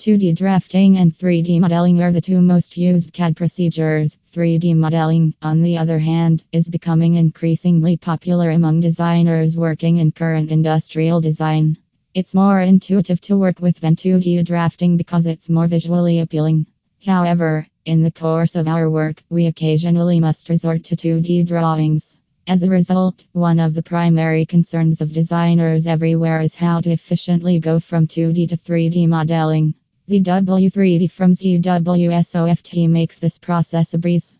2D drafting and 3D modeling are the two most used CAD procedures. 3D modeling, on the other hand, is becoming increasingly popular among designers working in current industrial design. It's more intuitive to work with than 2D drafting because it's more visually appealing. However, in the course of our work, we occasionally must resort to 2D drawings. As a result, one of the primary concerns of designers everywhere is how to efficiently go from 2D to 3D modeling. ZW3D from ZWSOFT makes this process a breeze.